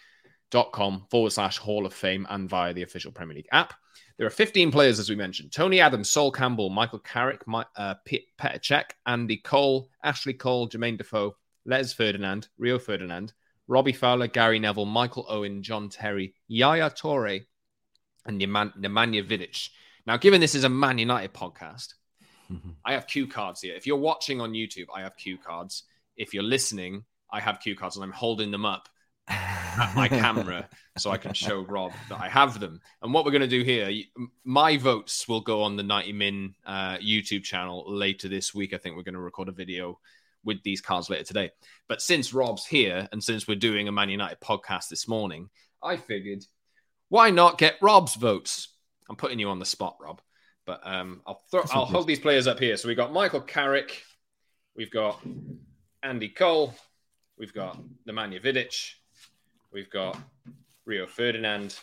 com forward slash Hall of Fame and via the official Premier League app. There are 15 players, as we mentioned Tony Adams, Sol Campbell, Michael Carrick, My, uh, Petr Cech, Andy Cole, Ashley Cole, Jermaine Defoe, Les Ferdinand, Rio Ferdinand, Robbie Fowler, Gary Neville, Michael Owen, John Terry, Yaya Toure, and Nemanja Vidic. Now, given this is a Man United podcast, mm-hmm. <laughs> I have cue cards here. If you're watching on YouTube, I have cue cards. If you're listening, I have cue cards and I'm holding them up at <laughs> my camera so I can show Rob that I have them. And what we're going to do here, my votes will go on the 90 Min uh, YouTube channel later this week. I think we're going to record a video with these cards later today. But since Rob's here and since we're doing a Man United podcast this morning, I figured why not get Rob's votes? I'm putting you on the spot, Rob. But um, I'll throw, I'll hold these players up here. So we've got Michael Carrick, we've got Andy Cole, we've got Nemanja Vidic, we've got Rio Ferdinand,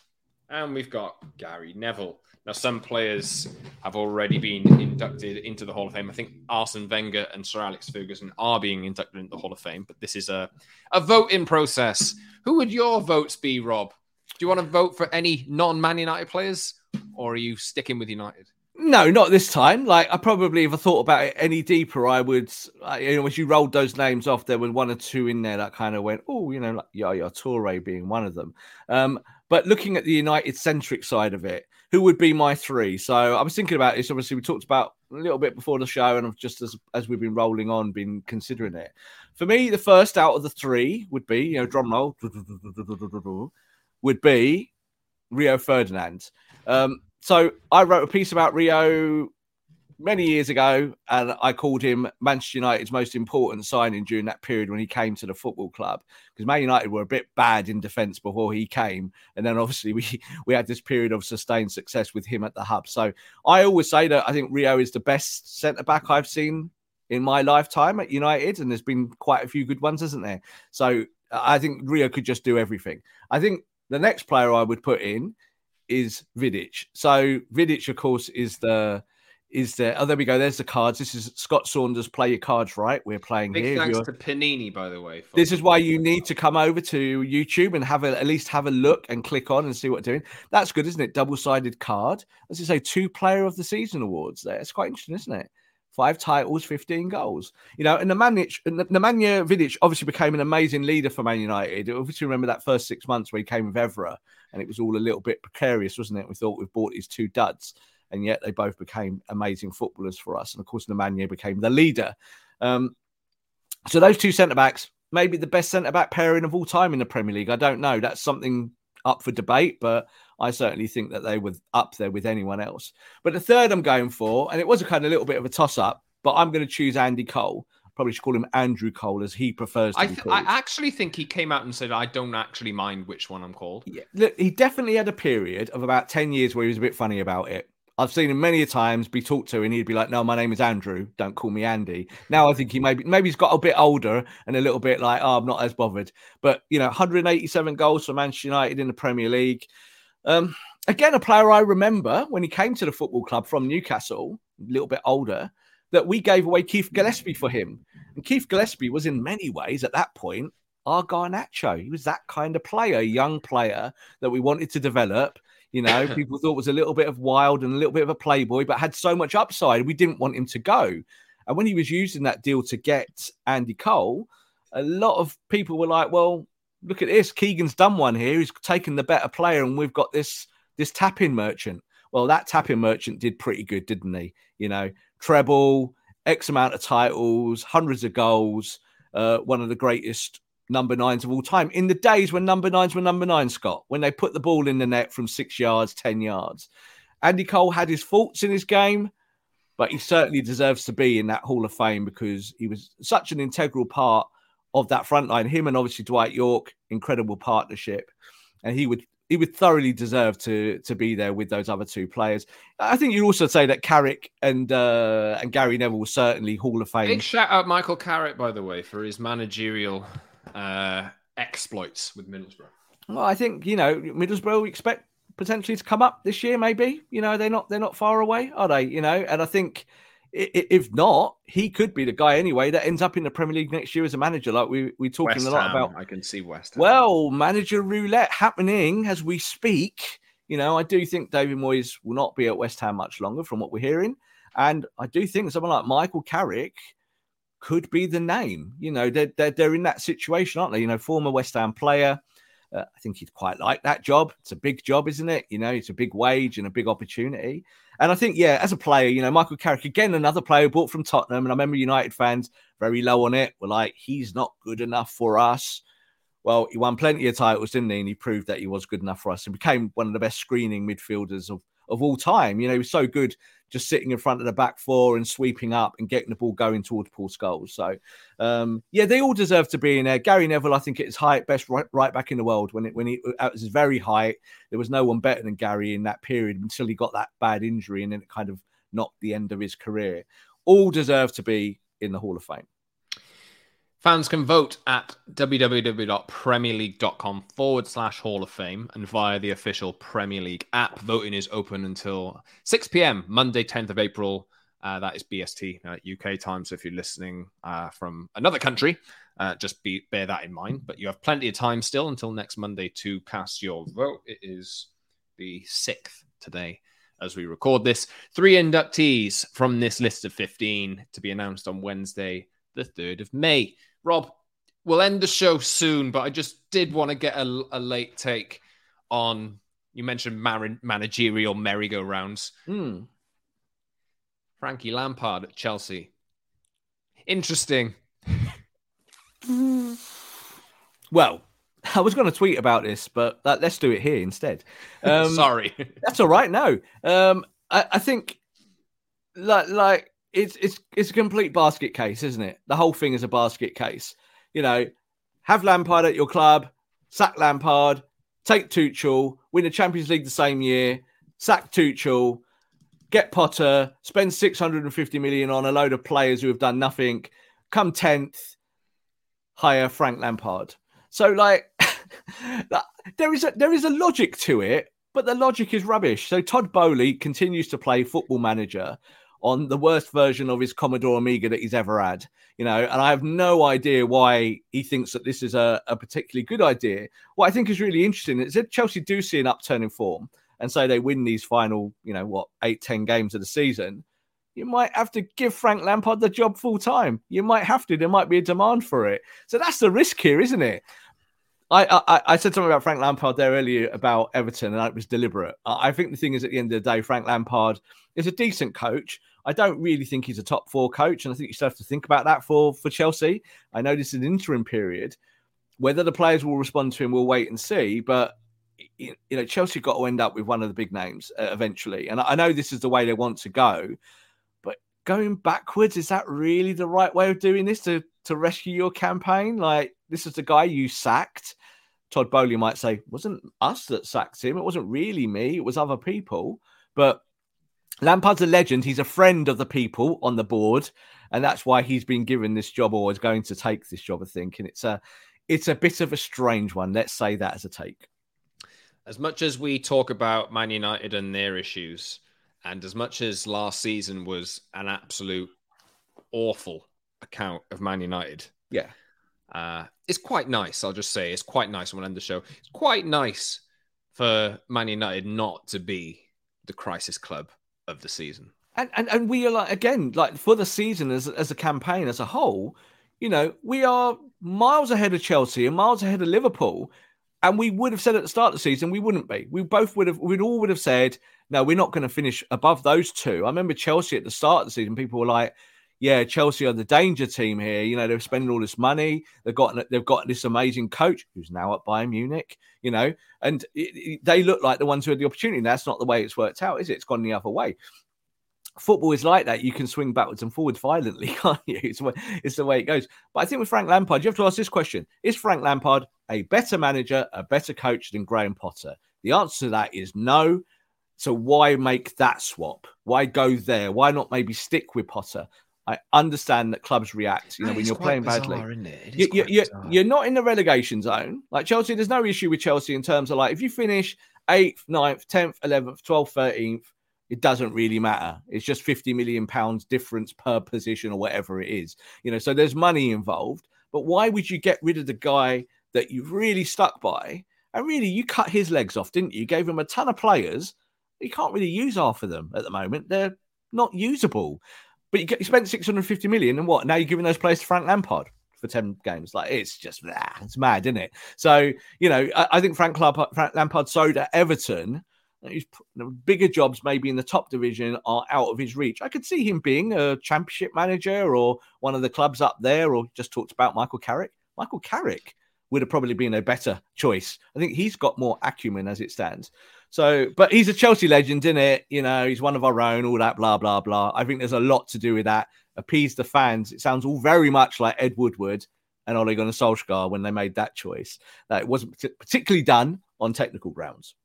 and we've got Gary Neville. Now, some players have already been inducted into the Hall of Fame. I think Arsene Wenger and Sir Alex Ferguson are being inducted into the Hall of Fame, but this is a, a voting process. Who would your votes be, Rob? Do you want to vote for any non Man United players, or are you sticking with United?
No, not this time. Like I probably, if I thought about it any deeper, I would. You know, as you rolled those names off, there were one or two in there that kind of went, oh, you know, like Yaya Toure being one of them. Um, but looking at the United centric side of it, who would be my three? So I was thinking about this. Obviously, we talked about a little bit before the show, and I've just as as we've been rolling on, been considering it. For me, the first out of the three would be, you know, drum roll, <laughs> would be Rio Ferdinand. Um, so I wrote a piece about Rio many years ago, and I called him Manchester United's most important signing during that period when he came to the football club. Because Man United were a bit bad in defence before he came, and then obviously we <laughs> we had this period of sustained success with him at the hub. So I always say that I think Rio is the best centre back I've seen in my lifetime at United, and there's been quite a few good ones, isn't there? So I think Rio could just do everything. I think the next player I would put in is Vidic. So Vidic, of course, is the is there? Oh, there we go. There's the cards. This is Scott Saunders. Play your cards right. We're playing
Big
here.
thanks to Panini, by the way.
This is why you need to come over to YouTube and have a, at least have a look and click on and see what they're doing. That's good, isn't it? Double sided card. As you say, two Player of the Season awards. There, it's quite interesting, isn't it? Five titles, fifteen goals. You know, and the manich, the Nemanja Vidic obviously became an amazing leader for Man United. Obviously, remember that first six months where he came with Evra, and it was all a little bit precarious, wasn't it? We thought we've bought these two duds and yet they both became amazing footballers for us. And of course, Nemanja became the leader. Um, so those two centre backs, maybe the best centre back pairing of all time in the Premier League. I don't know. That's something up for debate, but I certainly think that they were up there with anyone else. But the third I'm going for, and it was a kind of little bit of a toss up, but I'm going to choose Andy Cole. Probably should call him Andrew Cole as he prefers. I, th-
I, actually think he came out and said, "I don't actually mind which one I'm called."
Yeah, look, he definitely had a period of about ten years where he was a bit funny about it. I've seen him many a times be talked to, and he'd be like, "No, my name is Andrew. Don't call me Andy." Now I think he maybe maybe he's got a bit older and a little bit like, "Oh, I'm not as bothered." But you know, 187 goals for Manchester United in the Premier League. Um, again, a player I remember when he came to the football club from Newcastle, a little bit older, that we gave away Keith Gillespie for him. And Keith Gillespie was in many ways at that point our Garnacho. He was that kind of player, young player that we wanted to develop you know, <laughs> people thought was a little bit of wild and a little bit of a playboy, but had so much upside. We didn't want him to go. And when he was using that deal to get Andy Cole, a lot of people were like, well, look at this. Keegan's done one here. He's taken the better player, and we've got this this tapping merchant. Well, that tapping merchant did pretty good, didn't he? You know, treble, X amount of titles, hundreds of goals, uh, one of the greatest number nines of all time. In the days when number nines were number nine, Scott, when they put the ball in the net from six yards, 10 yards. Andy Cole had his faults in his game, but he certainly deserves to be in that Hall of Fame because he was such an integral part of that front line. Him and obviously Dwight Yorke, incredible partnership. And he would he would thoroughly deserve to to be there with those other two players. I think you also say that Carrick and uh, and Gary Neville were certainly Hall of Fame.
Big shout out Michael Carrick, by the way, for his managerial uh, exploits with Middlesbrough?
Well, I think you know Middlesbrough we expect potentially to come up this year. Maybe you know they're not they're not far away, are they? You know, and I think if not, he could be the guy anyway that ends up in the Premier League next year as a manager. Like we we talking
West
a lot
Ham,
about.
I can see West. Ham.
Well, manager roulette happening as we speak. You know, I do think David Moyes will not be at West Ham much longer, from what we're hearing, and I do think someone like Michael Carrick could be the name. You know, they're, they're, they're in that situation, aren't they? You know, former West Ham player. Uh, I think he'd quite like that job. It's a big job, isn't it? You know, it's a big wage and a big opportunity. And I think, yeah, as a player, you know, Michael Carrick, again, another player bought from Tottenham. And I remember United fans very low on it, were like, he's not good enough for us. Well, he won plenty of titles, didn't he? And he proved that he was good enough for us and became one of the best screening midfielders of, of all time. You know, he was so good just sitting in front of the back four and sweeping up and getting the ball going towards Paul Scholes. So, um, yeah, they all deserve to be in there. Gary Neville, I think, at his height, best right, right back in the world when it when he at his very height. There was no one better than Gary in that period until he got that bad injury and then it kind of knocked the end of his career. All deserve to be in the Hall of Fame.
Fans can vote at www.premierleague.com forward slash Hall of Fame and via the official Premier League app. Voting is open until 6 p.m. Monday, 10th of April. Uh, that is BST uh, UK time. So if you're listening uh, from another country, uh, just be bear that in mind. But you have plenty of time still until next Monday to cast your vote. It is the 6th today as we record this. Three inductees from this list of 15 to be announced on Wednesday, the 3rd of May. Rob, we'll end the show soon, but I just did want to get a, a late take on. You mentioned managerial merry-go-rounds.
Hmm.
Frankie Lampard at Chelsea. Interesting. <laughs>
well, I was going to tweet about this, but let's do it here instead. <laughs> Um,
Sorry.
that's all right. No, um, I, I, think like like it's it's it's a complete basket case, isn't it? The whole thing is a basket case. You know, have Lampard at your club, sack Lampard, take Tuchel, win the Champions League the same year, sack Tuchel, get Potter, spend 650 million on a load of players who have done nothing, come 10th, hire Frank Lampard. So <laughs> like there is a there is a logic to it, but the logic is rubbish. So Todd Boehly continues to play football manager on the worst version of his Commodore Amiga that he's ever had. You know, and I have no idea why he thinks that this is a, a particularly good idea. What I think is really interesting is that Chelsea do see an upturn in form and say they win these final, you know, what, eight, ten games of the season. You might have to give Frank Lampard the job full time. You might have to. There might be a demand for it. So that's the risk here, isn't it? I, I, I said something about Frank Lampard there earlier about Everton, and it was deliberate. I think the thing is, at the end of the day, Frank Lampard is a decent coach. I don't really think he's a top four coach, and I think you still have to think about that for for Chelsea. I know this is an interim period. Whether the players will respond to him, we'll wait and see. But you know, Chelsea got to end up with one of the big names uh, eventually, and I know this is the way they want to go. But going backwards is that really the right way of doing this to to rescue your campaign? Like this is the guy you sacked. Todd Boehly might say, wasn't us that sacked him. It wasn't really me. It was other people. But Lampard's a legend. He's a friend of the people on the board, and that's why he's been given this job or is going to take this job. I think, and it's a it's a bit of a strange one. Let's say that as a take.
As much as we talk about Man United and their issues, and as much as last season was an absolute awful account of Man United,
yeah,
uh, it's quite nice. I'll just say it's quite nice. When I end the show, it's quite nice for Man United not to be the crisis club of the season.
And and, and we are like again, like for the season as as a campaign as a whole, you know, we are miles ahead of Chelsea and miles ahead of Liverpool. And we would have said at the start of the season we wouldn't be. We both would have. We'd all would have said, no, we're not going to finish above those two. I remember Chelsea at the start of the season. People were like, yeah, Chelsea are the danger team here. You know, they're spending all this money. They've got they've got this amazing coach who's now at Bayern Munich. You know, and it, it, they look like the ones who had the opportunity. And That's not the way it's worked out, is it? It's gone the other way. Football is like that. You can swing backwards and forwards violently, <laughs> can't you? It's, it's the way it goes. But I think with Frank Lampard, you have to ask this question: Is Frank Lampard a better manager, a better coach than Graham Potter? The answer to that is no. So why make that swap? Why go there? Why not maybe stick with Potter? I understand that clubs react. You know, when you're playing
bizarre,
badly, it? It you, you, you're not in the relegation zone. Like Chelsea, there's no issue with Chelsea in terms of like if you finish eighth, 9th, tenth, eleventh, twelfth, thirteenth, it doesn't really matter. It's just 50 million pounds difference per position or whatever it is. You know, so there's money involved. But why would you get rid of the guy that you've really stuck by? And really, you cut his legs off, didn't you? you gave him a ton of players. You can't really use half of them at the moment. They're not usable. But you, you spent 650 million and what? Now you're giving those players to Frank Lampard for 10 games. Like it's just, ah, it's mad, isn't it? So, you know, I, I think Frank Lampard, Frank Lampard sold at Everton. He's bigger jobs, maybe in the top division, are out of his reach. I could see him being a championship manager or one of the clubs up there, or just talked about Michael Carrick. Michael Carrick would have probably been a better choice. I think he's got more acumen as it stands. So, but he's a Chelsea legend, isn't it? You know, he's one of our own, all that, blah, blah, blah. I think there's a lot to do with that. Appease the fans. It sounds all very much like Ed Woodward and Ole Gunnar Solskjaer when they made that choice. That it wasn't particularly done on technical grounds.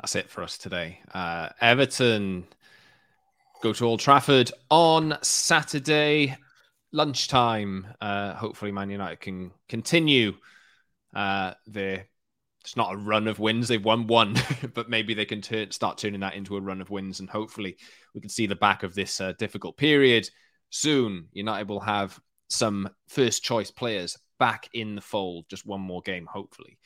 That's it for us today. Uh, Everton go to Old Trafford on Saturday lunchtime. Uh, hopefully, Man United can continue uh, their it's not a run of wins. They've won one, <laughs> but maybe they can turn, start turning that into a run of wins, and hopefully we can see the back of this uh, difficult period soon. United will have some first choice players back in the fold. Just one more game, hopefully,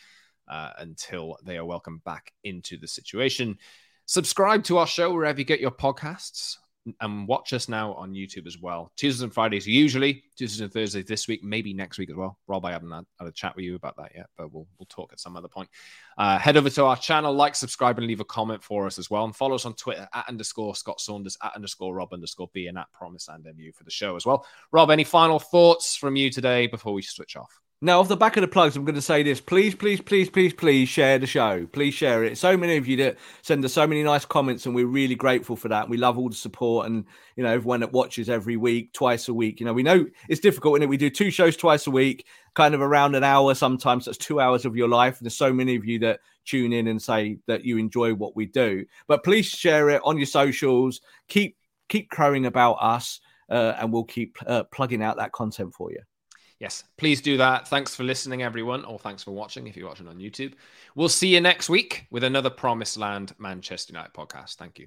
uh, until they are welcomed back into the situation. Subscribe to our show wherever you get your podcasts and watch us now on YouTube as well. Tuesdays and Fridays, usually Tuesdays and Thursdays this week, maybe next week as well. Rob, I haven't had, a chat with you about that yet, but we'll we'll talk at some other point. Uh, head over to our channel, like, subscribe, and leave a comment for us as well, and follow us on Twitter at underscore Scott Saunders at underscore Rob underscore B and at Promise and MU for the show as well. Rob, any final thoughts from you today before we switch off?
Now, off the back of the plugs, I'm going to say this. Please, please, please, please, please share the show. Please share it. So many of you that send us so many nice comments, and we're really grateful for that. We love all the support and, you know, everyone that watches every week, twice a week. You know, we know it's difficult, and we do two shows twice a week, kind of around an hour sometimes. That's two hours of your life. And There's so many of you that tune in and say that you enjoy what we do. But please share it on your socials. Keep keep crowing about us, uh, and we'll keep uh, plugging out that content for you
yes, please do that. Thanks for listening, everyone, or thanks for watching if you're watching on YouTube. We'll see you next week with another Promised Land Manchester United podcast. Thank you.